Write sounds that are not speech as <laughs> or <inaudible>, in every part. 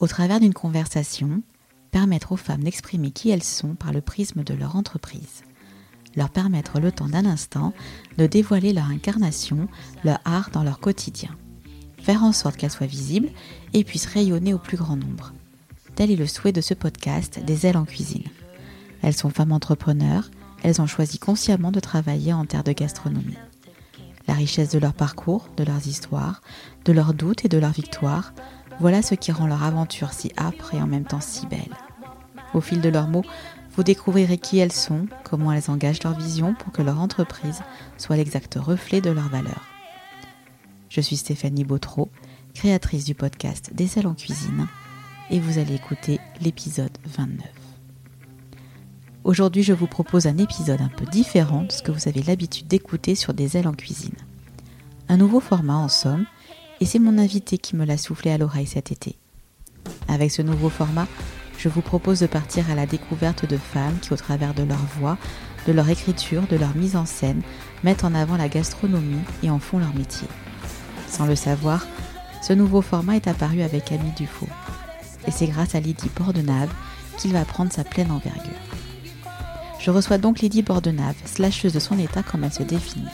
Au travers d'une conversation, permettre aux femmes d'exprimer qui elles sont par le prisme de leur entreprise. Leur permettre le temps d'un instant de dévoiler leur incarnation, leur art dans leur quotidien. Faire en sorte qu'elles soient visibles et puissent rayonner au plus grand nombre. Tel est le souhait de ce podcast Des ailes en cuisine. Elles sont femmes entrepreneurs, elles ont choisi consciemment de travailler en terre de gastronomie. La richesse de leur parcours, de leurs histoires, de leurs doutes et de leurs victoires, voilà ce qui rend leur aventure si âpre et en même temps si belle. Au fil de leurs mots, vous découvrirez qui elles sont, comment elles engagent leur vision pour que leur entreprise soit l'exact reflet de leurs valeurs. Je suis Stéphanie Bautreau, créatrice du podcast Des ailes en cuisine, et vous allez écouter l'épisode 29. Aujourd'hui, je vous propose un épisode un peu différent de ce que vous avez l'habitude d'écouter sur Des ailes en cuisine. Un nouveau format en somme, et c'est mon invité qui me l'a soufflé à l'oreille cet été. Avec ce nouveau format, je vous propose de partir à la découverte de femmes qui, au travers de leur voix, de leur écriture, de leur mise en scène, mettent en avant la gastronomie et en font leur métier. Sans le savoir, ce nouveau format est apparu avec Ami Dufaux. Et c'est grâce à Lydie Bordenave qu'il va prendre sa pleine envergure. Je reçois donc Lydie Bordenave, slasheuse de son état comme elle se définit.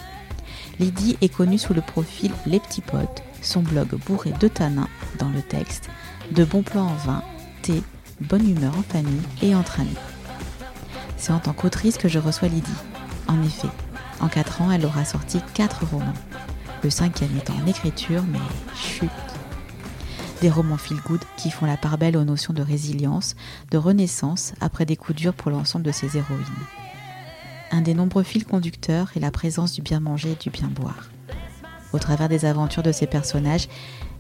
Lydie est connue sous le profil Les Petits Potes, son blog bourré de tanins dans le texte, de bons plans en vin, thé, bonne humeur en famille et entre amis. C'est en tant qu'autrice que je reçois Lydie. En effet, en 4 ans, elle aura sorti 4 romans. Le cinquième est en écriture, mais chut. Des romans feel good qui font la part belle aux notions de résilience, de renaissance après des coups durs pour l'ensemble de ses héroïnes. Un des nombreux fils conducteurs est la présence du bien manger et du bien boire. Au travers des aventures de ces personnages,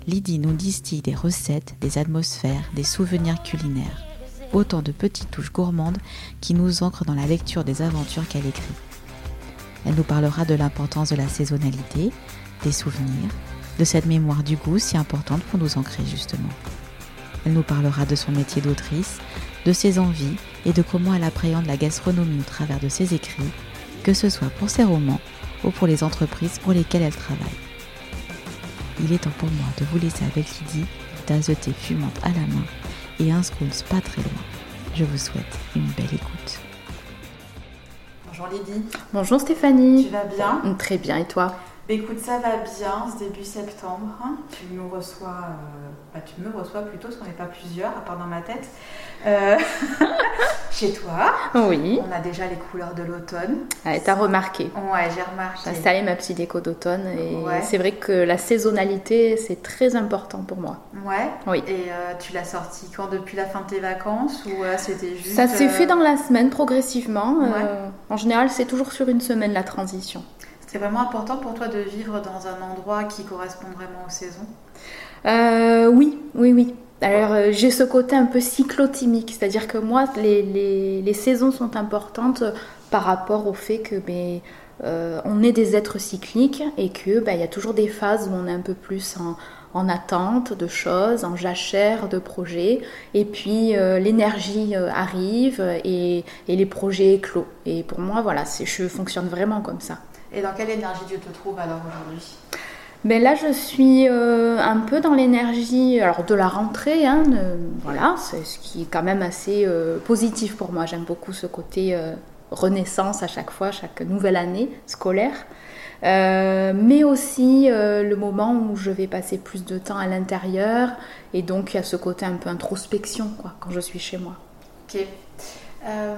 Lydie nous distille des recettes, des atmosphères, des souvenirs culinaires. Autant de petites touches gourmandes qui nous ancrent dans la lecture des aventures qu'elle écrit. Elle nous parlera de l'importance de la saisonnalité, des souvenirs, de cette mémoire du goût si importante pour nous ancrer justement. Elle nous parlera de son métier d'autrice, de ses envies et de comment elle appréhende la gastronomie au travers de ses écrits, que ce soit pour ses romans ou pour les entreprises pour lesquelles elle travaille il est temps pour moi de vous laisser avec Lydie, tasse de thé fumante à la main et un scones pas très loin. Je vous souhaite une belle écoute. Bonjour Lydie. Bonjour Stéphanie. Tu vas bien? Très bien et toi? Écoute, ça va bien, c'est début septembre. Hein. Tu nous reçois, euh, bah, tu me reçois plutôt, parce qu'on n'est pas plusieurs, à part dans ma tête. Euh, <laughs> chez toi. Oui. On a déjà les couleurs de l'automne. Ah, T'as remarqué. Ouais, j'ai remarqué. J'ai installé ma petite déco d'automne et c'est vrai que la saisonnalité, c'est très important pour moi. Ouais. Oui. Et euh, tu l'as sorti quand? Depuis la fin de tes vacances ou c'était juste. Ça s'est fait dans la semaine progressivement. en général, c'est toujours sur une semaine la transition. C'est vraiment important pour toi de vivre dans un endroit qui correspond vraiment aux saisons? Euh, Oui, oui, oui. Alors euh, j'ai ce côté un peu cyclotimique, c'est-à-dire que moi, les, saisons sont importantes par rapport au fait que ben, euh, on est des êtres cycliques et que ben, il y a toujours des phases où on est un peu plus en, attente de choses, en jachère de projets, et puis l'énergie arrive et, et, les projets éclos. Et pour moi, voilà, je fonctionne vraiment comme ça. Et dans quelle énergie tu te trouves alors aujourd'hui? Ben là, je suis euh, un peu dans l'énergie alors de la rentrée, hein, voilà, c'est ce qui est quand même assez euh, positif pour moi. J'aime beaucoup ce côté euh, renaissance à chaque fois, chaque nouvelle année scolaire, mais aussi le moment où je vais passer plus de temps à l'intérieur et donc il y a ce côté un peu introspection quoi, quand je suis chez moi. Ok. Euh,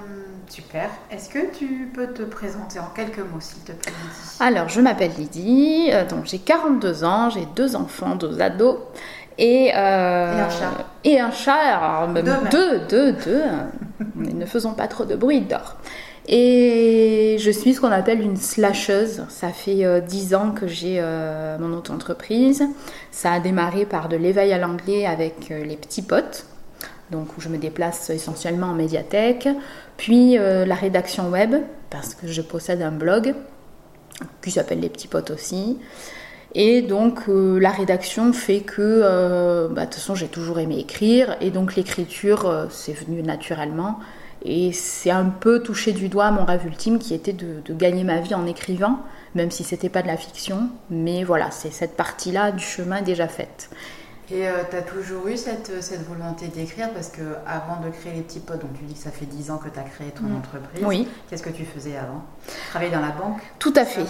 super. Est-ce que tu peux te présenter en quelques mots, s'il te plaît, Lydie Alors, je m'appelle Lydie, euh, donc j'ai 42 ans, j'ai deux enfants, deux ados. Et, euh, et un chat. Et un chat, alors même deux, deux, deux. Mais <laughs> ne faisons pas trop de bruit dehors. Et je suis ce qu'on appelle une slasheuse. Ça fait 10 ans que j'ai mon auto-entreprise. Ça a démarré par de l'éveil à l'anglais avec les petits potes donc où je me déplace essentiellement en médiathèque, puis euh, la rédaction web, parce que je possède un blog qui s'appelle Les Petits Potes aussi. Et donc euh, la rédaction fait que, euh, bah, de toute façon, j'ai toujours aimé écrire, et donc l'écriture, c'est venu naturellement. Et c'est un peu touché du doigt mon rêve ultime qui était de, de gagner ma vie en écrivant, même si c'était pas de la fiction. Mais voilà, c'est cette partie-là du chemin déjà faite. Et euh, tu as toujours eu cette, cette volonté d'écrire parce que avant de créer les petits potes, donc tu dis que ça fait 10 ans que tu as créé ton Mm. entreprise. Oui. Qu'est-ce que tu faisais avant? Travailler dans la banque? Tout à fait.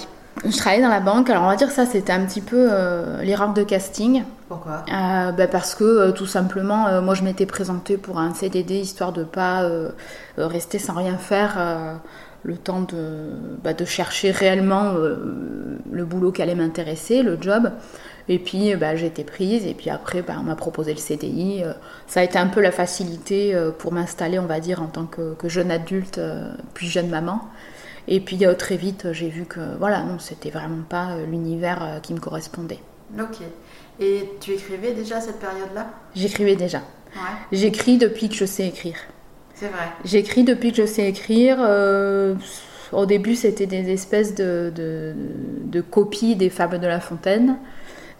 Je travaillais dans la banque. Alors on va dire ça, c'était un petit peu euh, l'erreur de casting. Pourquoi? Euh, bah, parce que euh, tout simplement, euh, moi je m'étais présentée pour un CDD histoire de pas euh, euh, rester sans rien faire euh, le temps de, bah, de chercher réellement euh, le boulot qui allait m'intéresser, le job. Et puis euh, bah, j'ai été prise et puis après bah, on m'a proposé le CDI. Euh, ça a été un peu la facilité euh, pour m'installer, on va dire, en tant que, que jeune adulte puis jeune maman. Et puis très vite j'ai vu que voilà, non, c'était vraiment pas l'univers qui me correspondait. Ok. Et tu écrivais déjà à cette période-là? J'écrivais déjà. Ouais, J'écris depuis que je sais écrire. c'est vrai. J'écris depuis que je sais écrire. euh, au début, c'était des espèces de, de, de copies des fables de La Fontaine.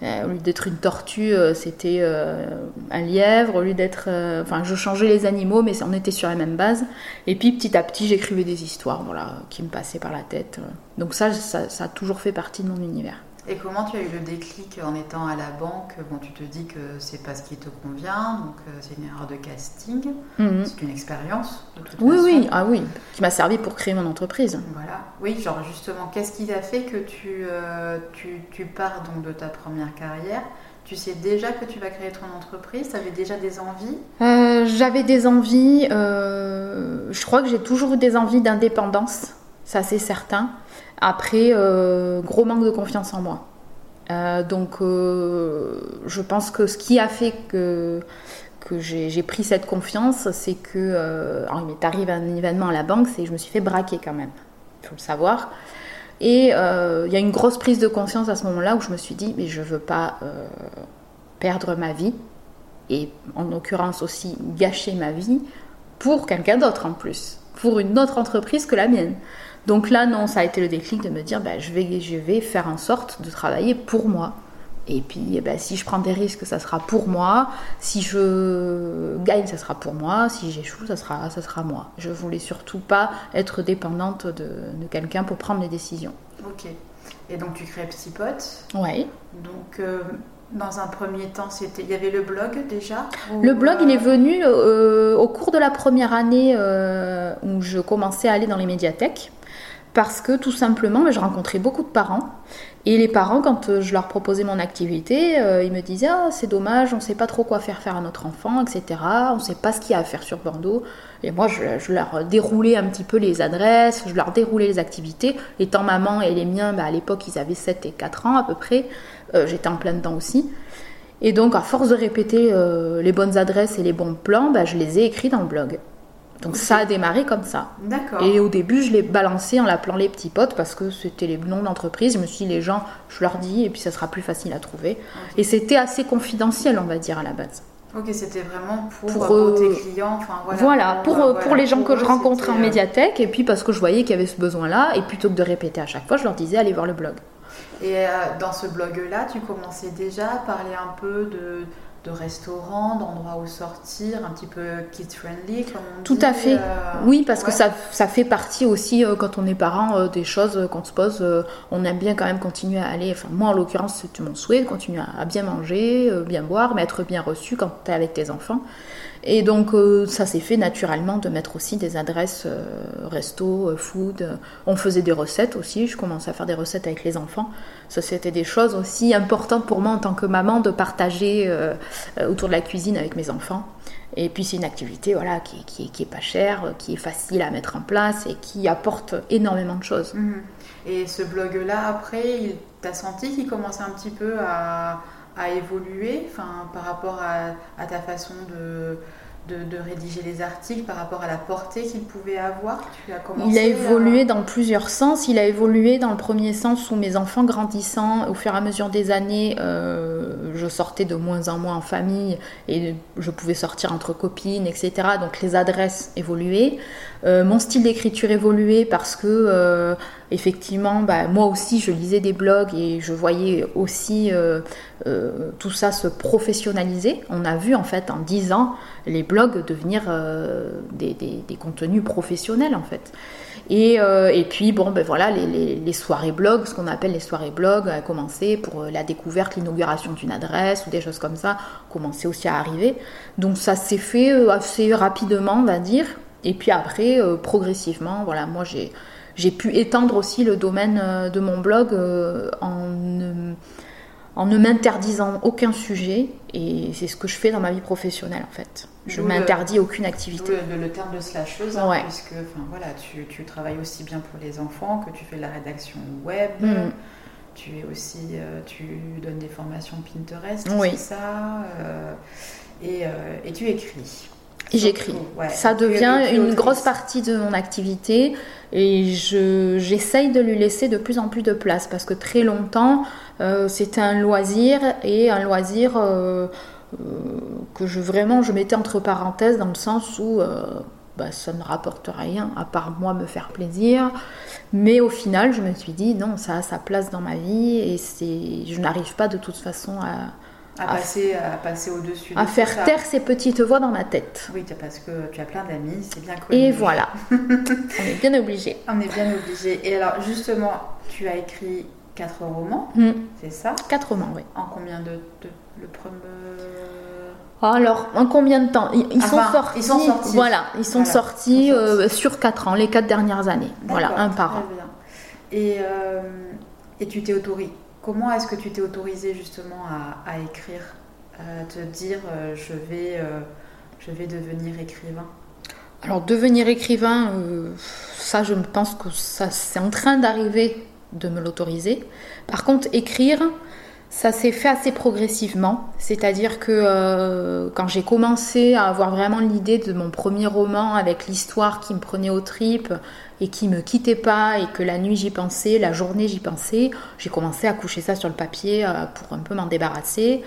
Euh, au lieu d'être une tortue, euh, c'était euh, un lièvre. Au lieu d'être, enfin, je changeais les animaux, mais on était sur la même base. Et puis, petit à petit, j'écrivais des histoires, voilà, qui me passaient par la tête. Donc ça, ça a toujours fait partie de mon univers. Et comment tu as eu le déclic en étant à la banque? Bon, tu te dis que c'est pas ce qui te convient, donc euh, c'est une erreur de casting. Mhm. C'est une expérience, de toute Oui, façon. oui, ah oui, qui m'a servi pour créer mon entreprise. Voilà. Oui, genre justement, qu'est-ce qui a fait que tu, euh, tu, tu pars donc de ta première carrière? Tu sais déjà que tu vas créer ton entreprise? Tu avais déjà des envies? Euh, J'avais des envies, euh, je crois que j'ai toujours eu des envies d'indépendance, ça c'est certain. Après, euh, gros manque de confiance en moi. Euh, donc, euh, je pense que ce qui a fait que, j'ai pris cette confiance, c'est que. Alors, il m'est arrivé un événement à la banque, c'est que je me suis fait braquer quand même, il faut le savoir. Et il y a une grosse prise de conscience à ce moment-là où je me suis dit, mais je veux pas perdre ma vie, et en l'occurrence aussi gâcher ma vie pour quelqu'un d'autre en plus, pour une autre entreprise que la mienne. Donc là, non, ça a été le déclic de me dire, bah, je, vais, je vais faire en sorte de travailler pour moi. Et puis, eh ben, si je prends des risques, ça sera pour moi. Si je gagne, ça sera pour moi. Si j'échoue, ça sera, ça sera moi. Je voulais surtout pas être dépendante de, de quelqu'un pour prendre les décisions. Ok. Et donc tu crées Psypote. Ouais. Donc euh, dans un premier temps, c'était, il y avait le blog déjà ou, Le blog, il est euh, venu euh, au cours de la première année euh, où je commençais à aller dans les médiathèques. Parce que tout simplement, je rencontrais beaucoup de parents. Et les parents, quand euh, je leur proposais mon activité, euh, ils me disaient Ah, c'est dommage, on ne sait pas trop quoi faire faire à notre enfant, etc. On ne sait pas ce qu'il y a à faire sur Bordeaux. Et moi, je, leur déroulais un petit peu les adresses, je leur déroulais les activités. Étant maman et les miens, bah, à l'époque, ils avaient 7 et 4 ans à peu près. Euh, J'étais en plein dedans aussi. Et donc, à force de répéter les bonnes adresses et les bons plans, bah, je les ai écrits dans le blog. Donc, ça a démarré comme ça. D'accord. Et au début, je l'ai balancé en l'appelant les petits potes parce que c'était les noms d'entreprise. Je me suis dit, les gens, je leur dis et puis ça sera plus facile à trouver. Et c'était assez confidentiel, on va dire, à la base. Ok, c'était vraiment pour, Pour, pour euh, tes clients. Voilà, Voilà, pour, euh, euh, pour voilà, les gens pour que je rencontrais en euh, médiathèque et puis parce que je voyais qu'il y avait ce besoin-là. Et plutôt que de répéter à chaque fois, je leur disais, allez voir le blog. Et euh, dans ce blog-là, tu commençais déjà à parler un peu de, de restaurants, d'endroits où sortir, un petit peu kids-friendly, comme on Tout dit, à fait. euh, Oui, parce que ça, ça fait partie aussi, euh, quand on est parent, euh, des choses qu'on se pose. on aime bien quand même continuer à aller. Enfin, moi, en l'occurrence, c'était mon souhait de continuer à, à bien manger, bien boire, mais être bien reçu quand tu es avec tes enfants. Et donc, euh, ça s'est fait naturellement de mettre aussi des adresses euh, resto, euh, food. On faisait des recettes aussi. Je commençais à faire des recettes avec les enfants. Ça, c'était des choses aussi importantes pour moi en tant que maman de partager euh, autour de la cuisine avec mes enfants. Et puis c'est une activité voilà, qui, qui, qui est pas chère, qui est facile à mettre en place et qui apporte énormément de choses. Mhm. Et ce blog-là, après, il- t'as senti qu'il commençait un petit peu à, évoluer enfin, par rapport à, à ta façon de, de, de rédiger les articles, par rapport à la portée qu'il pouvait avoir? Tu as commencé Il a à- évolué dans plusieurs sens. Il a évolué dans le premier sens où mes enfants grandissant, au fur et à mesure des années, euh, je sortais de moins en moins en famille et je pouvais sortir entre copines, etc. Donc les adresses évoluaient. Euh, mon style d'écriture évoluait parce que euh, effectivement, bah, moi aussi, je lisais des blogs et je voyais aussi euh, euh, tout ça se professionnaliser. On a vu en fait en 10 ans les blogs devenir euh, des, contenus professionnels en fait. Et, puis, bon, ben voilà, les, soirées blogs, ce qu'on appelle les soirées blogs, a commencé pour la découverte, l'inauguration d'une adresse ou des choses comme ça, commençait aussi à arriver. Donc ça s'est fait assez rapidement, on va dire. Et puis après, progressivement, voilà, moi j'ai j'ai pu étendre aussi le domaine euh, de mon blog euh, en ne, en ne m'interdisant aucun sujet. Et c'est ce que je fais dans ma vie professionnelle en fait. Je m'interdis aucune activité. Le, le, terme de slasheuse, hein, puisque voilà, tu, tu, travailles aussi bien pour les enfants que tu fais de la rédaction web. Mm. Tu es aussi, euh, tu donnes des formations Pinterest, oui. ça, et, et tu écris. J'écris. Ça devient une grosse partie de mon activité et j'essaye de lui laisser de plus en plus de place parce que très longtemps euh, c'était un loisir et un loisir euh, euh, que je vraiment je mettais entre parenthèses dans le sens où bah, ça ne rapporte rien à part moi me faire plaisir. Mais au final, je me suis dit non, ça a sa place dans ma vie et je n'arrive pas de toute façon à à, passer, à passer au-dessus. À faire taire ces petites voix dans ma tête. Oui, parce que tu as plein d'amis, c'est bien connu. Et voilà, <laughs> on est bien obligé. On est bien obligé. Et alors, justement, tu as écrit quatre romans, hmm. c'est ça? Quatre romans, oui. En combien de, le premier? Oh, alors, en combien de temps? Ils, sont sortis, ils sont sortis. Voilà, ils sont sortis, euh, sur quatre ans, les quatre dernières années. Voilà, un par an. Et, euh, et tu t'es autorisé Comment est-ce que tu t'es autorisé justement à, écrire, à te dire euh, je, vais, euh, je vais devenir écrivain? Alors devenir écrivain, euh, ça je pense que ça c'est en train d'arriver de me l'autoriser. Par contre écrire, ça s'est fait assez progressivement, c'est-à-dire que quand j'ai commencé à avoir vraiment l'idée de mon premier roman avec l'histoire qui me prenait aux tripes, et qui me quittait pas et que la nuit j'y pensais, la journée j'y pensais, j'ai commencé à coucher ça sur le papier euh, pour un peu m'en débarrasser.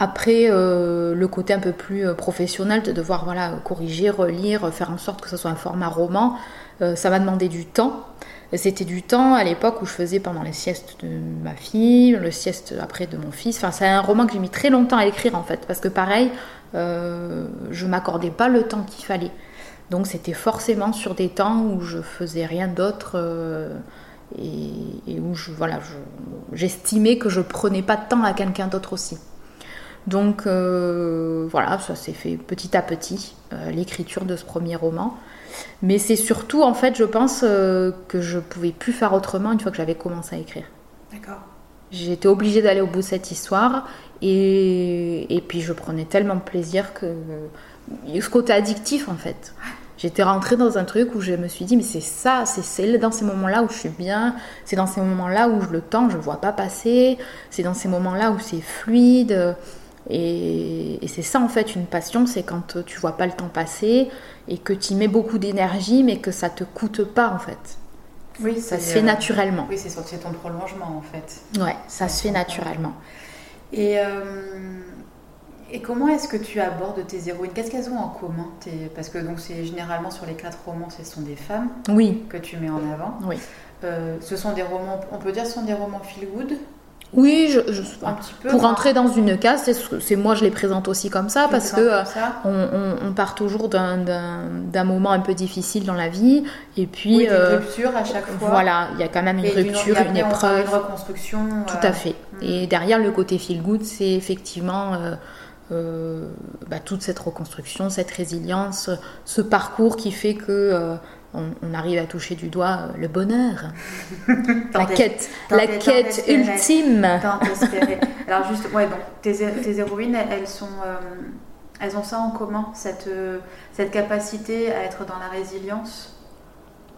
Après, euh, le côté un peu plus euh, professionnel de devoir corriger, relire, faire en sorte que ce soit un format roman, ça m'a demandé du temps. C'était du temps à l'époque où je faisais pendant les siestes de ma fille, le sieste après de mon fils. Enfin, c'est un roman que j'ai mis très longtemps à écrire en fait, parce que pareil, je m'accordais pas le temps qu'il fallait. Donc c'était forcément sur des temps où je faisais rien d'autre euh, et, où je, voilà, j'estimais que je prenais pas de temps à quelqu'un d'autre aussi. Donc euh, voilà, ça s'est fait petit à petit, euh, l'écriture de ce premier roman. Mais c'est surtout, en fait, je pense que je pouvais plus faire autrement une fois que j'avais commencé à écrire. D'accord. J'étais obligée d'aller au bout de cette histoire et, et puis je prenais tellement de plaisir que ce côté addictif en fait. J'étais rentrée dans un truc où je me suis dit, mais c'est ça, c'est dans ces moments-là où je suis bien, c'est dans ces moments-là où le temps, je ne vois pas passer, c'est dans ces moments-là où c'est fluide. Et, c'est ça en fait une passion, c'est quand tu vois pas le temps passer et que tu y mets beaucoup d'énergie, mais que ça te coûte pas en fait. Oui, ça se fait euh, naturellement. Oui, c'est ton prolongement en fait. Ouais, ça se fait naturellement. Et euh, et comment est-ce que tu abordes tes héroïnes? Qu'est-ce qu'elles ont en commun Parce que donc c'est généralement sur les quatre romans, ce sont des femmes oui. que tu mets en avant. Oui. Euh, ce sont des romans, on peut dire, ce sont des romans feel good? Oui, je, un petit peu, pour entrer dans une case, c'est moi je les présente aussi comme ça parce que euh, on, part toujours d'un moment un peu difficile dans la vie et puis oui, euh, rupture à chaque fois. Voilà, il y a quand même une rupture, une, épreuve, une reconstruction. Tout à fait. Mm. Et derrière le côté feel good, c'est effectivement euh, bah, toute cette reconstruction, cette résilience, ce parcours qui fait que euh, on, arrive à toucher du doigt euh, le bonheur, <laughs> la quête, la quête ultime. <laughs> Alors juste, ouais, donc tes, héroïnes, elles sont, elles ont ça en commun, cette, cette capacité à être dans la résilience.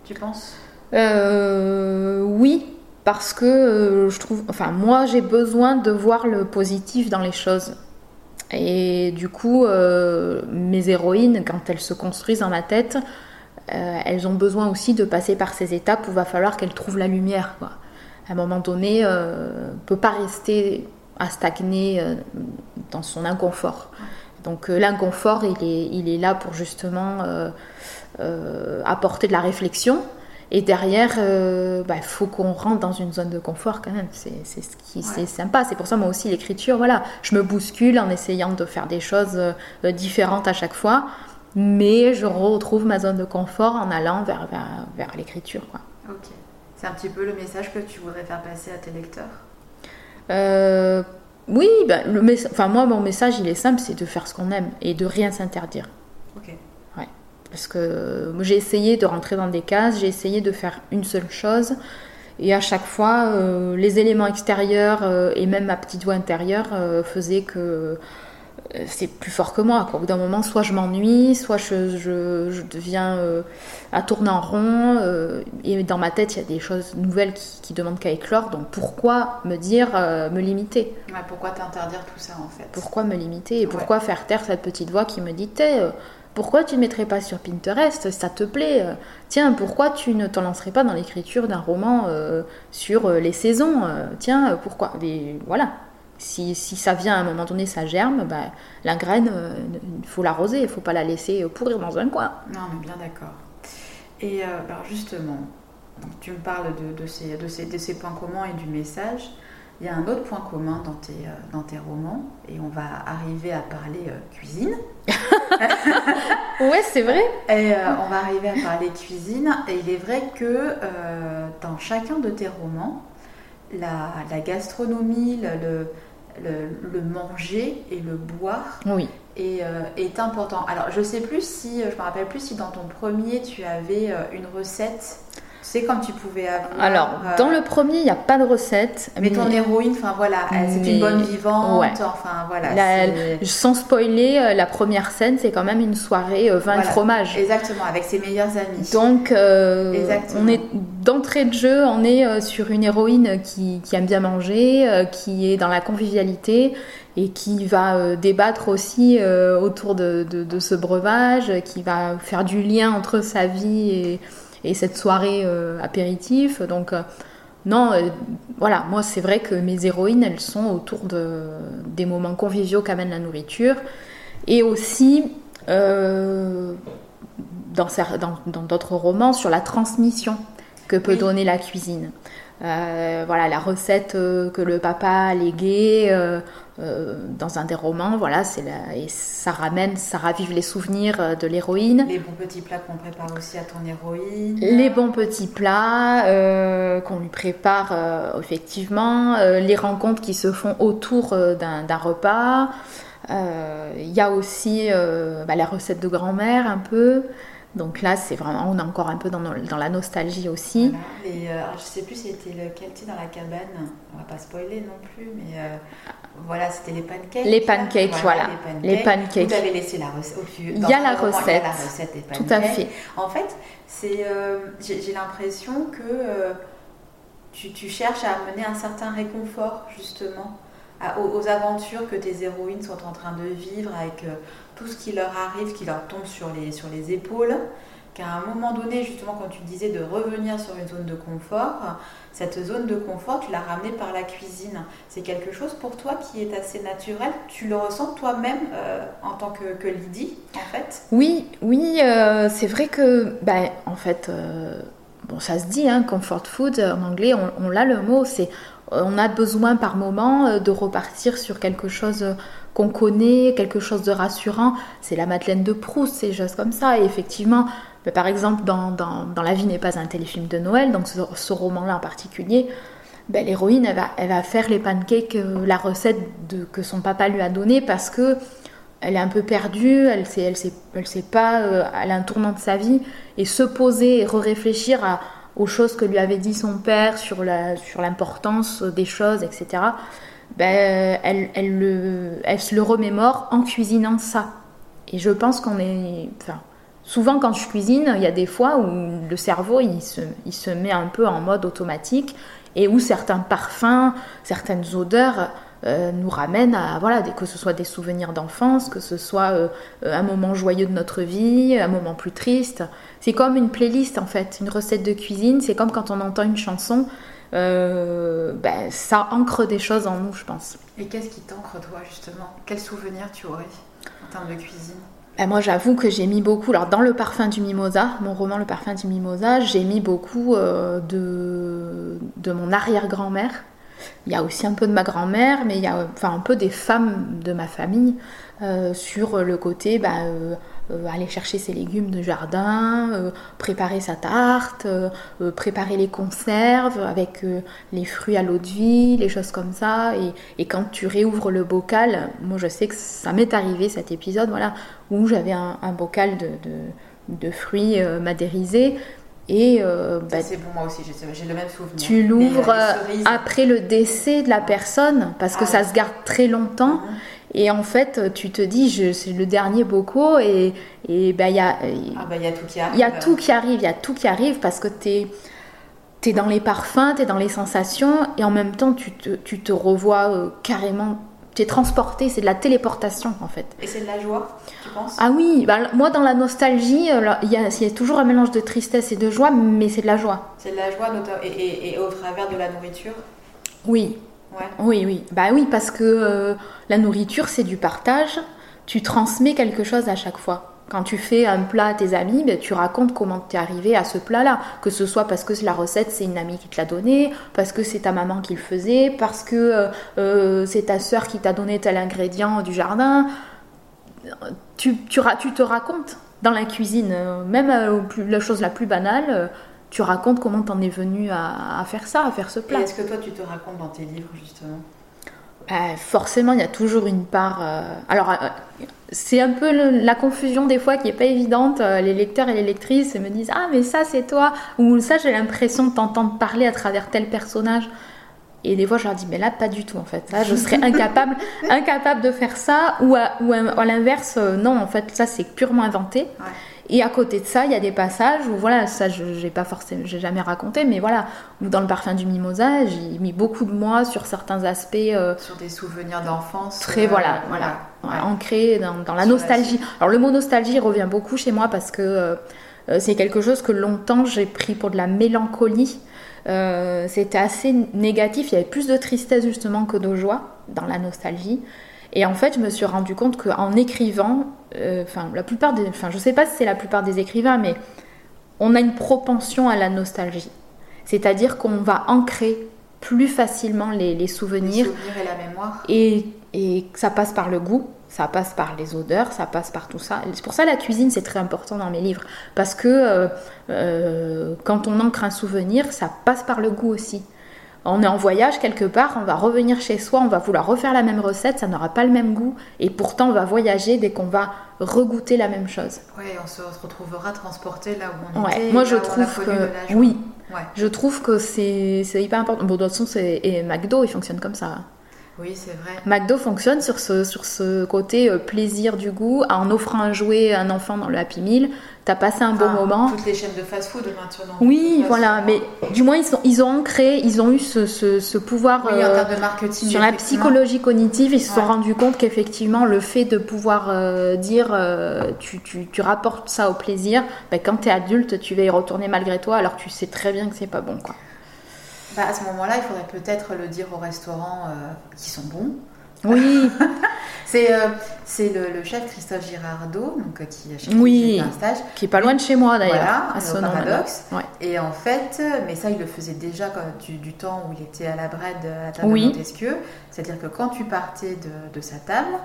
Tu penses? Oui, parce que je trouve, enfin moi j'ai besoin de voir le positif dans les choses. Et du coup, euh, mes héroïnes, quand elles se construisent dans ma tête, euh, elles ont besoin aussi de passer par ces étapes où il va falloir qu'elles trouvent la lumière. Quoi. À un moment donné, euh, on ne peut pas rester à stagner dans son inconfort. Donc l'inconfort, il est, il est là pour justement apporter de la réflexion. Et derrière, il euh, bah, faut qu'on rentre dans une zone de confort quand même. C'est ce qui c'est sympa. C'est pour ça, moi aussi, l'écriture, voilà, je me bouscule en essayant de faire des choses euh, différentes à chaque fois. Mais je retrouve ma zone de confort en allant vers, vers, l'écriture. Ok. C'est un petit peu le message que tu voudrais faire passer à tes lecteurs? Euh, Oui, bah, le enfin, moi, mon message, il est simple c'est de faire ce qu'on aime et de rien s'interdire. Ok. Parce que j'ai essayé de rentrer dans des cases, j'ai essayé de faire une seule chose. Et à chaque fois, euh, les éléments extérieurs euh, et même ma petite voix intérieure faisaient que c'est plus fort que moi. Au bout d'un moment, soit je m'ennuie, soit je, je, deviens à tourner en rond. et dans ma tête, il y a des choses nouvelles qui, qui demandent qu'à éclore. Donc pourquoi me dire, me limiter? Pourquoi t'interdire tout ça en fait? Pourquoi me limiter? Et pourquoi faire taire cette petite voix qui me dit pourquoi tu ne mettrais pas sur Pinterest? Ça te plaît Tiens, pourquoi tu ne t'en lancerais pas dans l'écriture d'un roman euh, sur euh, les saisons Tiens, pourquoi? Voilà. Si, ça vient à un moment donné, ça germe, bah, la graine, il faut l'arroser, il ne faut pas la laisser pourrir dans un coin. Non, mais bien d'accord. Et euh, alors justement, tu me parles de, ces, de, ces, de ces points communs et du message. Il y a un autre point commun dans tes, euh, dans tes romans, et on va arriver à parler euh, cuisine. <laughs> ouais, c'est vrai. Et euh, on va arriver à parler cuisine, et il est vrai que dans chacun de tes romans, la, la gastronomie, le, le, le, manger et le boire oui. est, est, important. Alors, je sais plus si, je me rappelle plus si dans ton premier tu avais une recette c'est comme tu pouvais avoir. Alors, euh, dans le premier, il n'y a pas de recette. Mais, ton héroïne, enfin voilà, c'est une bonne vivante. Enfin voilà. sans spoiler, euh, la première scène, c'est quand même une soirée euh, vin et fromage. Exactement, avec ses meilleurs amis. Donc, on est d'entrée de jeu, on est sur une héroïne qui, aime bien manger, qui est dans la convivialité et qui va débattre aussi autour de, de, ce breuvage, qui va faire du lien entre sa vie et et cette soirée euh, apéritif. Donc, euh, non, euh, voilà, moi c'est vrai que mes héroïnes, elles sont autour de, des moments conviviaux qu'amène la nourriture. Et aussi, dans d'autres romans, sur la transmission que peut donner la cuisine. Voilà, la recette que le papa a léguée euh, dans un des romans, voilà, c'est et ça ramène, ça ravive les souvenirs euh, de l'héroïne. Les bons petits plats qu'on prépare aussi à ton héroïne. Les bons petits plats euh, qu'on lui prépare effectivement, les rencontres qui se font autour d'un repas. Il y a aussi bah, la recette de grand-mère un peu. Donc là, c'est vraiment, on est encore un peu dans, dans la nostalgie aussi. Voilà. Et je sais plus c'était lequel, tu dans la cabane, on va pas spoiler non plus, mais voilà, c'était les pancakes. Les pancakes, voilà. Les pancakes. Vous avez laissé la recette. Il y a la recette. Il y a la recette des pancakes. Tout à fait. En fait, c'est, euh, j'ai, l'impression que euh, tu, tu, cherches à amener un certain réconfort, justement, aux, aventures que tes héroïnes sont en train de vivre, avec euh, tout ce qui leur arrive, qui leur tombe sur les, sur les épaules qu'à un moment donné, justement, quand tu disais de revenir sur une zone de confort, cette zone de confort, tu l'as ramenée par la cuisine. C'est quelque chose pour toi qui est assez naturel? Tu le ressens toi-même euh, en tant que, Lydie, en fait? Oui, oui, euh, c'est vrai que, ben, en fait, euh, bon, ça se dit, hein, comfort food, en anglais, on, on l'a le mot, c'est on a besoin par moment de repartir sur quelque chose qu'on connaît, quelque chose de rassurant. C'est la Madeleine de Proust, ces choses comme ça. Et effectivement, par exemple, dans, dans, La vie n'est pas un téléfilm de Noël, donc ce, roman-là en particulier, ben, l'héroïne, elle va, elle va, faire les pancakes, euh, la recette que son papa lui a donnée parce que elle est un peu perdue, elle sait, elle sait, elle sait pas, euh, elle un tournant de sa vie, et se poser et réfléchir aux choses que lui avait dit son père sur l'importance sur des choses, etc. Ben, elle, elle, le, se le remémore en cuisinant ça. Et je pense qu'on est, enfin, Souvent, quand je cuisine, il y a des fois où le cerveau il se, il se met un peu en mode automatique et où certains parfums, certaines odeurs euh, nous ramènent à, voilà, que ce soit des souvenirs d'enfance, que ce soit euh, un moment joyeux de notre vie, un moment plus triste. C'est comme une playlist en fait, une recette de cuisine, c'est comme quand on entend une chanson, euh, ben, ça ancre des choses en nous, je pense. Et qu'est-ce qui t'ancre toi justement? Quel souvenir tu aurais en termes de cuisine? Ben, moi, j'avoue que j'ai mis beaucoup. Alors, dans le parfum du mimosa, mon roman Le parfum du mimosa, j'ai mis beaucoup euh, de, de mon arrière-grand-mère. Il y a aussi un peu de ma grand-mère, mais il y a enfin, un peu des femmes de ma famille euh, sur le côté bah, euh, euh, aller chercher ses légumes de jardin, préparer sa tarte, préparer les conserves avec les fruits à l'eau de vie, les choses comme ça. Et, quand tu réouvres le bocal, moi je sais que ça m'est arrivé cet épisode voilà, où j'avais un, bocal de, de, fruits madérisés. Et bah, c'est pour moi aussi, j'ai le même souvenir. Tu l'ouvres après le décès de la personne parce que ah ça se garde très longtemps. Mhm. Et en fait, tu te dis, c'est le dernier bocaux et il bah, y, a, ah bah, y a tout qui arrive. Il y a tout qui arrive, il y a tout qui arrive parce que tu es, es, dans les parfums, tu es dans les sensations et en même temps, tu te, tu te revois euh, carrément. Tu es transporté, c'est de la téléportation en fait. Et c'est de la joie, tu penses? Ah oui, bah, moi dans la nostalgie, euh, il y, a, y, a, toujours un mélange de tristesse et de joie, mais c'est de la joie. C'est de la joie et, et, et au travers de la nourriture? Oui, oui, oui. Bah oui, parce que euh, la nourriture, c'est du partage. Tu transmets quelque chose à chaque fois. Quand tu fais un plat à tes amis, ben, tu racontes comment tu es arrivé à ce plat-là. Que ce soit parce que la recette, c'est une amie qui te l'a donné, parce que c'est ta maman qui le faisait, parce que euh, euh, c'est ta soeur qui t'a donné tel ingrédient du jardin. Tu, tu, te racontes dans la cuisine, même la chose la plus banale tu racontes comment t'en es venu à, faire ça, à faire ce plat. Est-ce que toi tu te racontes dans tes livres justement? Bah, Forcément, il y a toujours une part. Euh, alors, euh, c'est un peu la confusion des fois qui est pas évidente. Euh, les lecteurs et les lectrices me disent Ah, mais ça c'est toi Ou ça, j'ai l'impression de t'entendre parler à travers tel personnage. Et des fois, je leur dis, mais là, pas du tout, en fait. Là, je serais <laughs> incapable, incapable de faire ça. Ou à, ou à, l'inverse, non, en fait, ça, c'est purement inventé. Ouais. Et à côté de ça, il y a des passages où, voilà, ça, je n'ai pas forcément, j'ai jamais raconté, mais voilà, où dans le parfum du mimosa, j'ai mis beaucoup de moi sur certains aspects. Euh, sur des souvenirs d'enfance. Très, voilà, euh, voilà, ancrés dans, la nostalgie. Alors, le mot nostalgie revient beaucoup chez moi parce que euh, c'est quelque chose que longtemps j'ai pris pour de la mélancolie. C'était assez négatif, il y avait plus de tristesse justement que de joie dans la nostalgie. Et en fait, je me suis rendu compte qu'en écrivant, euh, enfin, la plupart des, enfin, je sais pas si c'est la plupart des écrivains, mais on a une propension à la nostalgie. C'est-à-dire qu'on va ancrer plus facilement les, souvenirs. Les souvenirs et la mémoire. Et, et, ça passe par le goût, ça passe par les odeurs, ça passe par tout ça. C'est pour ça la cuisine, c'est très important dans mes livres. Parce que euh, euh, quand on ancre un souvenir, ça passe par le goût aussi on est en voyage quelque part, on va revenir chez soi, on va vouloir refaire la même recette, ça n'aura pas le même goût, et pourtant on va voyager dès qu'on va regoûter la même chose. Oui, on se retrouvera transporté là où on était. Moi je trouve que oui, je trouve que c'est hyper important. Bon, de toute façon, et McDo, il fonctionne comme ça. Oui, c'est vrai. McDo fonctionne sur ce, sur ce côté euh, plaisir du goût, en offrant un jouet à un enfant dans le Happy Meal. Tu as passé un bon moment. Toutes les chaînes de fast-food maintenant. Oui, voilà, mais du moins ils, sont, ils ont ancré, ils ont eu ce, ce, pouvoir euh, de marketing, sur la psychologie cognitive. Ils se sont rendus compte qu'effectivement, le fait de pouvoir euh, dire tu, tu, tu, rapportes ça au plaisir, ben, quand tu es adulte, tu vas y retourner malgré toi alors que tu sais très bien que c'est pas bon. quoi. Bah, à ce moment-là, il faudrait peut-être le dire aux restaurants euh, qui sont bons. Oui. <laughs> c'est euh, le, chef Christophe Girardot, donc, euh, qui a oui, un stage. Qui est pas loin de chez moi d'ailleurs, voilà, à ce paradoxe. Et en fait, mais ça, il le faisait déjà du, du, temps où il était à la Brède à table oui. Montesquieu. C'est-à-dire que quand tu partais de, de, sa table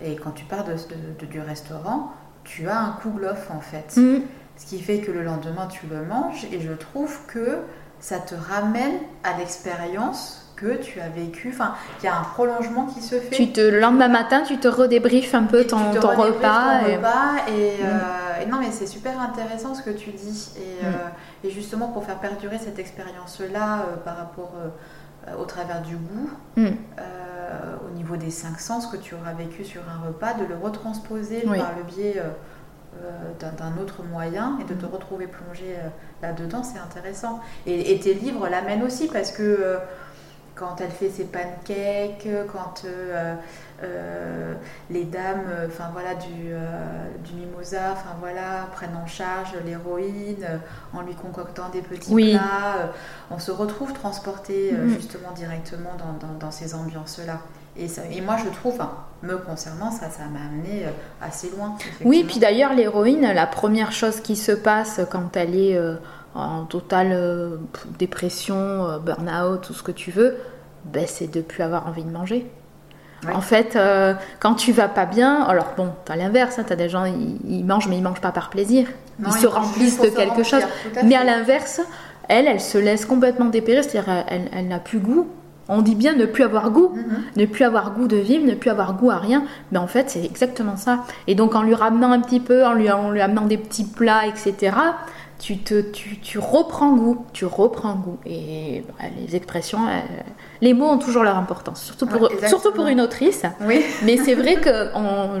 et quand tu pars de, du restaurant, tu as un kouglof en fait. Mm. Ce qui fait que le lendemain, tu le manges. Et je trouve que ça te ramène à l'expérience que tu as vécu. Enfin, il y a un prolongement qui se fait. Tu te, le lendemain matin, tu te redébriefes un peu ton, ton repas. et... repas mm. euh, et, non, mais c'est super intéressant ce que tu dis. Et, mm. euh, et justement, pour faire perdurer cette expérience-là euh, par rapport au travers du goût, mm. au niveau des cinq sens que tu auras vécu sur un repas, de le retransposer par le biais d'un autre moyen et de te mm. retrouver plongé euh, là-dedans, c'est intéressant. Et, tes livres l'amènent aussi parce que euh, quand elle fait ses pancakes, quand les dames, enfin voilà, du, du mimosa, enfin voilà, prennent en charge l'héroïne en lui concoctant des petits plats, on se retrouve transporté mm. justement directement dans, dans, ces ambiances-là. Et, ça, et moi, je trouve, me concernant, ça, ça m'a amené euh, assez loin. Oui, puis d'ailleurs, l'héroïne, la première chose qui se passe quand elle est euh, en totale euh, dépression, burn-out, tout ce que tu veux, ben, c'est de plus avoir envie de manger. En fait, quand tu vas pas bien, alors bon, t'as l'inverse, hein, t'as des gens, ils, mangent, mais ils mangent pas par plaisir. ils, se remplissent de quelque chose. mais à l'inverse, elle, elle se laisse complètement dépérir, c'est-à-dire elle, elle n'a plus goût on dit bien ne plus avoir goût, mhm. ne plus avoir goût de vivre, ne plus avoir goût à rien. Mais en fait, c'est exactement ça. Et donc, en lui ramenant un petit peu, en lui, en lui amenant des petits plats, etc., tu, te, tu, reprends goût. Tu reprends goût. Et bah, les expressions, les mots ont toujours leur importance, surtout pour, surtout pour une autrice. Oui. <laughs> Mais c'est vrai que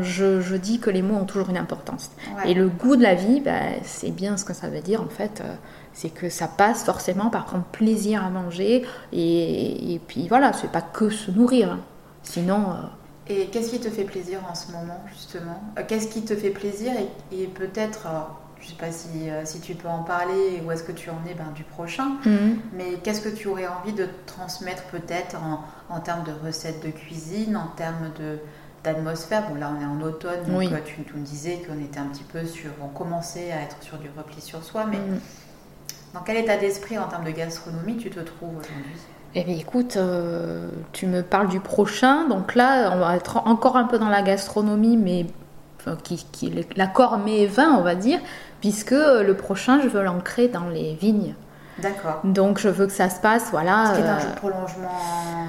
je, dis que les mots ont toujours une importance. Et le goût de la vie, bah, c'est bien ce que ça veut dire, en fait. Euh, c'est que ça passe forcément par prendre plaisir à manger et, et puis voilà, c'est pas que se nourrir. Hein. Sinon. Euh, et qu'est-ce qui te fait plaisir en ce moment justement? Euh, Qu'est-ce qui te fait plaisir et, peut-être, je euh, je sais pas si, si, tu peux en parler ou est-ce que tu en es ben, du prochain, mhm. mais qu'est-ce que tu aurais envie de transmettre peut-être en, en, termes de recettes de cuisine, en termes de d'atmosphère? Bon, là, on est en automne, donc tu, tu, me disais qu'on était un petit peu sur. On commençait à être sur du repli sur soi, mais mhm. Dans quel état d'esprit en termes de gastronomie tu te trouves aujourd'hui? Eh bien, écoute, euh, tu me parles du prochain. Donc là, on va être encore un peu dans la gastronomie, mais qui, qui, l'accord mais vin, on va dire, puisque le prochain, je veux l'ancrer dans les vignes. D'accord. Donc je veux que ça se passe, voilà. Ce qui est un euh, prolongement,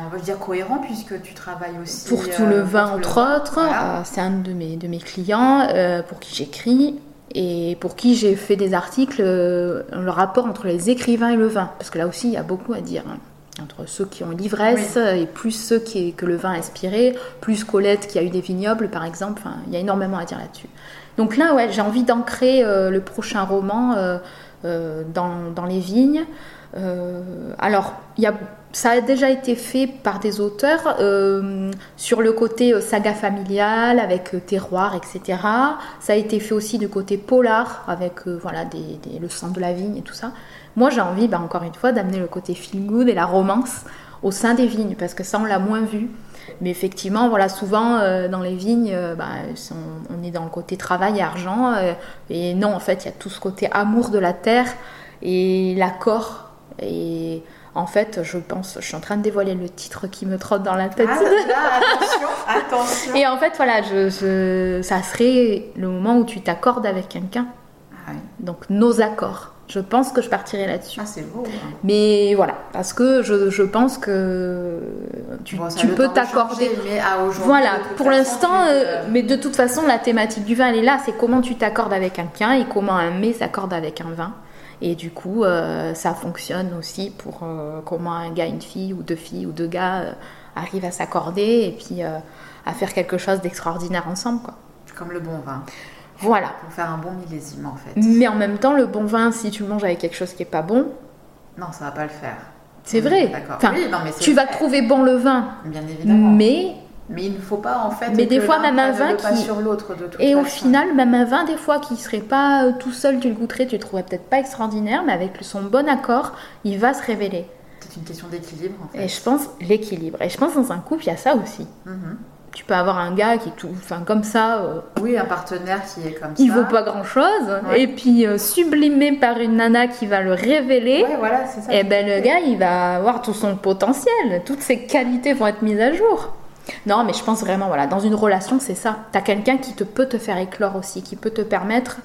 on va dire cohérent, puisque tu travailles aussi. Pour tout le euh, vin, entre autres. c'est un de mes, de mes clients pour qui j'écris et pour qui j'ai fait des articles, euh, le rapport entre les écrivains et le vin, parce que là aussi il y a beaucoup à dire. Hein. Entre ceux qui ont l'ivresse et plus ceux qui, que le vin a inspiré, plus Colette qui a eu des vignobles par exemple, enfin, il y a énormément à dire là-dessus. Donc là, ouais, j'ai envie d'ancrer euh, le prochain roman euh, dans, dans, les vignes. alors, il y a ça a déjà été fait par des auteurs euh, sur le côté euh, saga familiale avec euh, terroir, etc. Ça a été fait aussi du côté polar avec voilà le sang de la vigne et tout ça. Moi, j'ai envie, bah, encore une fois, d'amener le côté feel good et la romance au sein des vignes parce que ça, on l'a moins vu. Mais effectivement, voilà, souvent dans les vignes, bah, on, est dans le côté travail et argent. et non, en fait, il y a tout ce côté amour de la terre et l'accord. Et en fait, je pense, je suis en train de dévoiler le titre qui me trotte dans la tête. Ah, attention, <laughs> attention. Et en fait, voilà, je, ça serait le moment où tu t'accordes avec quelqu'un. Ah Donc, nos accords. Je pense que je partirai là-dessus. Ah, c'est beau. Hein. Mais voilà, parce que je, pense que tu, peux t'accorder. Voilà, pour l'instant, euh, mais de toute façon, la thématique du vin, elle est là. C'est comment tu t'accordes avec quelqu'un et comment un mets s'accorde avec un vin. Et du coup, euh, ça fonctionne aussi pour euh, comment un gars, une fille, ou deux filles, ou deux gars euh, arrivent à s'accorder et puis à faire quelque chose d'extraordinaire ensemble. Quoi. Comme le bon vin. Voilà. Pour faire un bon millésime en fait. Mais en même temps, le bon vin, si tu le manges avec quelque chose qui n'est pas bon. Non, ça va pas le faire. C'est vrai. Enfin, tu vas trouver bon le vin. Bien évidemment. Mais mais il ne faut pas en fait. Mais des fois, même un vin qui. sur l'autre de Et au final, même un vin, des fois, qui serait pas euh, tout seul, tu le goûterais, tu le trouverais peut-être pas extraordinaire, mais avec son bon accord, il va se révéler. C'est une question d'équilibre en fait. Et je pense l'équilibre. Et je pense dans un couple, il y a ça aussi. Mhm. Tu peux avoir un gars qui est tout, enfin comme ça. Euh, oui, un partenaire qui est comme ça. Il vaut pas grand chose. Et puis euh, sublimé par une nana qui va le révéler. Ouais, voilà, c'est ça. Et ben le gars, il va avoir tout son potentiel. Toutes ses qualités vont être mises à jour. Non, mais je pense vraiment, voilà, dans une relation, c'est ça. Tu as quelqu'un qui te peut te faire éclore aussi, qui peut te permettre.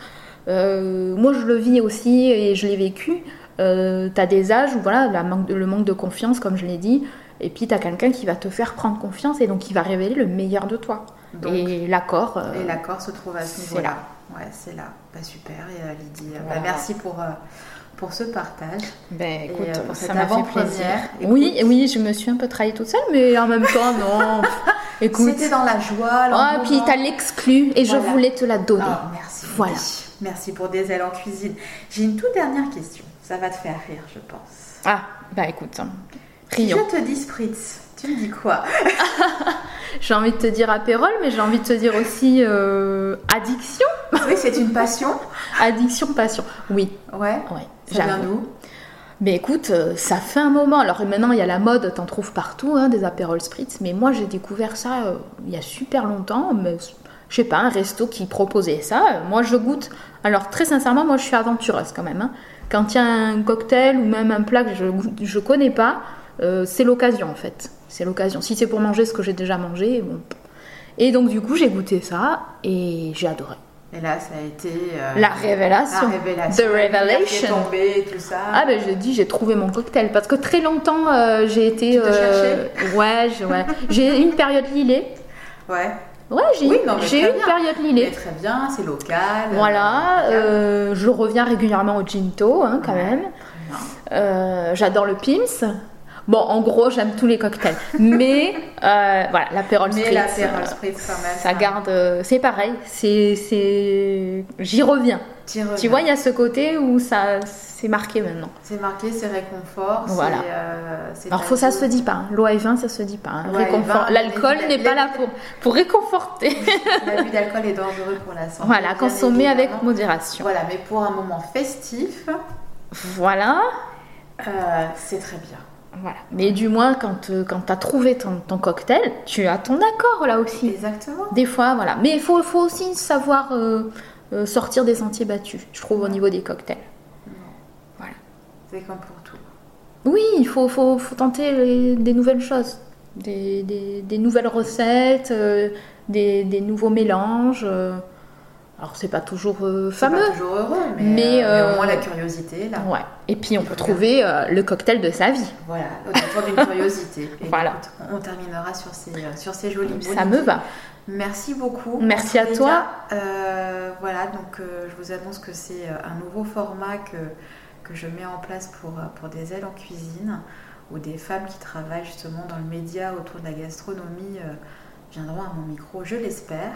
Euh, moi, je le vis aussi et je l'ai vécu. Euh, tu as des âges où voilà, le manque de confiance, comme je l'ai dit, et puis tu as quelqu'un qui va te faire prendre confiance et donc qui va révéler le meilleur de toi. et l'accord. Euh, et l'accord se trouve à ce niveau-là. Ouais, c'est là. Bah, super, Lydie. Bah, merci pour pour ce partage. Ben, écoute, et, euh, ça m'a fait plaisir. Oui, oui, je me suis un peu trahie toute seule, mais en même temps, non. <laughs> écoute. C'était dans la joie. Ah, puis t'as l'exclu et je voulais te la donner. Ah, merci. Voilà. Merci pour des ailes en cuisine. J'ai une toute dernière question. Ça va te faire rire, je pense. Ah, bah écoute. Rions. Je te dis spritz, tu me dis quoi? <laughs> J'ai envie de te dire apérole, mais j'ai envie de te dire aussi euh, addiction. Oui, c'est une passion. <laughs> addiction, passion. Oui. Ouais. Ouais. Ça vient d'où? Mais écoute, euh, ça fait un moment. Alors maintenant, il y a la mode, t'en trouves partout, hein, des apérols spritz. Mais moi, j'ai découvert ça euh, il y a super longtemps. Mais je sais pas, un resto qui proposait ça. Moi, je goûte. Alors très sincèrement, moi, je suis aventureuse quand même. Hein. Quand il y a un cocktail ou même un plat que je je connais pas, euh, c'est l'occasion en fait. C'est l'occasion. Si c'est pour manger ce que j'ai déjà mangé, bon. Et donc du coup, j'ai goûté ça et j'ai adoré. Et là, ça a été euh, la révélation. La révélation. The revelation. Tombé, tout ça. Ah ben j'ai dit j'ai trouvé mon cocktail parce que très longtemps euh, j'ai été. Tu euh, ouais, ouais. j'ai une période lilée. Ouais. Ouais, j'ai eu une période lilée. très bien, c'est local. Voilà, je reviens régulièrement au Ginto hein, quand même. J'adore le Pims. Bon, en gros, j'aime tous les cocktails. Mais euh, voilà, l'apérol spritz. Mais l'apérol spritz quand même. Ça garde. Euh, c'est pareil. C'est, c'est. J'y reviens. Tu vois, il y a ce côté où ça, c'est marqué maintenant. C'est marqué, c'est réconfort. Voilà. Euh, Alors, faut, ça se dit pas. Hein. L'eau et vin, ça se dit pas. Hein. Réconfort. L'alcool n'est pas là pour, pour réconforter. <laughs> L'abus d'alcool est dangereux pour la santé. Voilà, consommer avec modération. Voilà, mais pour un moment festif. Voilà. Euh, c'est très bien. Voilà. Mais du moins, quand, euh, quand tu as trouvé ton, ton, cocktail, tu as ton accord là aussi. Exactement. Des fois, voilà. Mais il faut, faut, aussi savoir euh, euh, sortir des sentiers battus, je trouve, au niveau des cocktails. Voilà. C'est comme pour tout. Oui, il faut, faut, faut tenter des nouvelles choses, des, des, des nouvelles recettes, des, des, nouveaux mélanges. Alors c'est pas toujours euh, fameux, pas toujours heureux, mais, euh, au moins la curiosité là. Ouais. Et puis on peut trouver euh, le cocktail de sa vie. Voilà, autour d'une curiosité. <laughs> voilà. on terminera sur ces sur ces jolis. Ça me va. Merci beaucoup. Merci à toi. voilà, donc je vous annonce que c'est un nouveau format que que je mets en place pour pour des ailes en cuisine où des femmes qui travaillent justement dans le média autour de la gastronomie viendront à mon micro, je l'espère.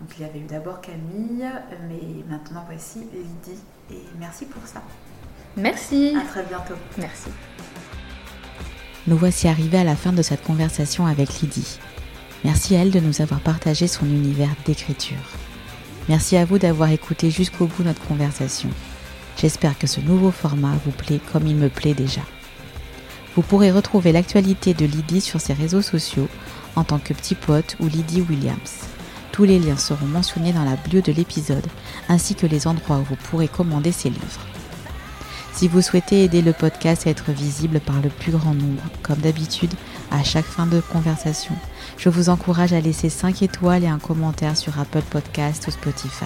Donc il y avait eu d'abord Camille, mais maintenant voici Lydie. Et merci pour ça. Merci. À très bientôt. Merci. Nous voici arrivés à la fin de cette conversation avec Lydie. Merci à elle de nous avoir partagé son univers d'écriture. Merci à vous d'avoir écouté jusqu'au bout notre conversation. J'espère que ce nouveau format vous plaît comme il me plaît déjà. Vous pourrez retrouver l'actualité de Lydie sur ses réseaux sociaux en tant que petit pote ou Lydie Williams. Tous les liens seront mentionnés dans la bio de l'épisode, ainsi que les endroits où vous pourrez commander ces livres. Si vous souhaitez aider le podcast à être visible par le plus grand nombre, comme d'habitude, à chaque fin de conversation, je vous encourage à laisser 5 étoiles et un commentaire sur Apple Podcast ou Spotify.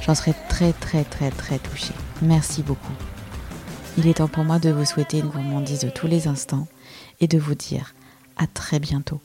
J'en serai très très très très touchée. Merci beaucoup. Il est temps pour moi de vous souhaiter une gourmandise de tous les instants et de vous dire à très bientôt.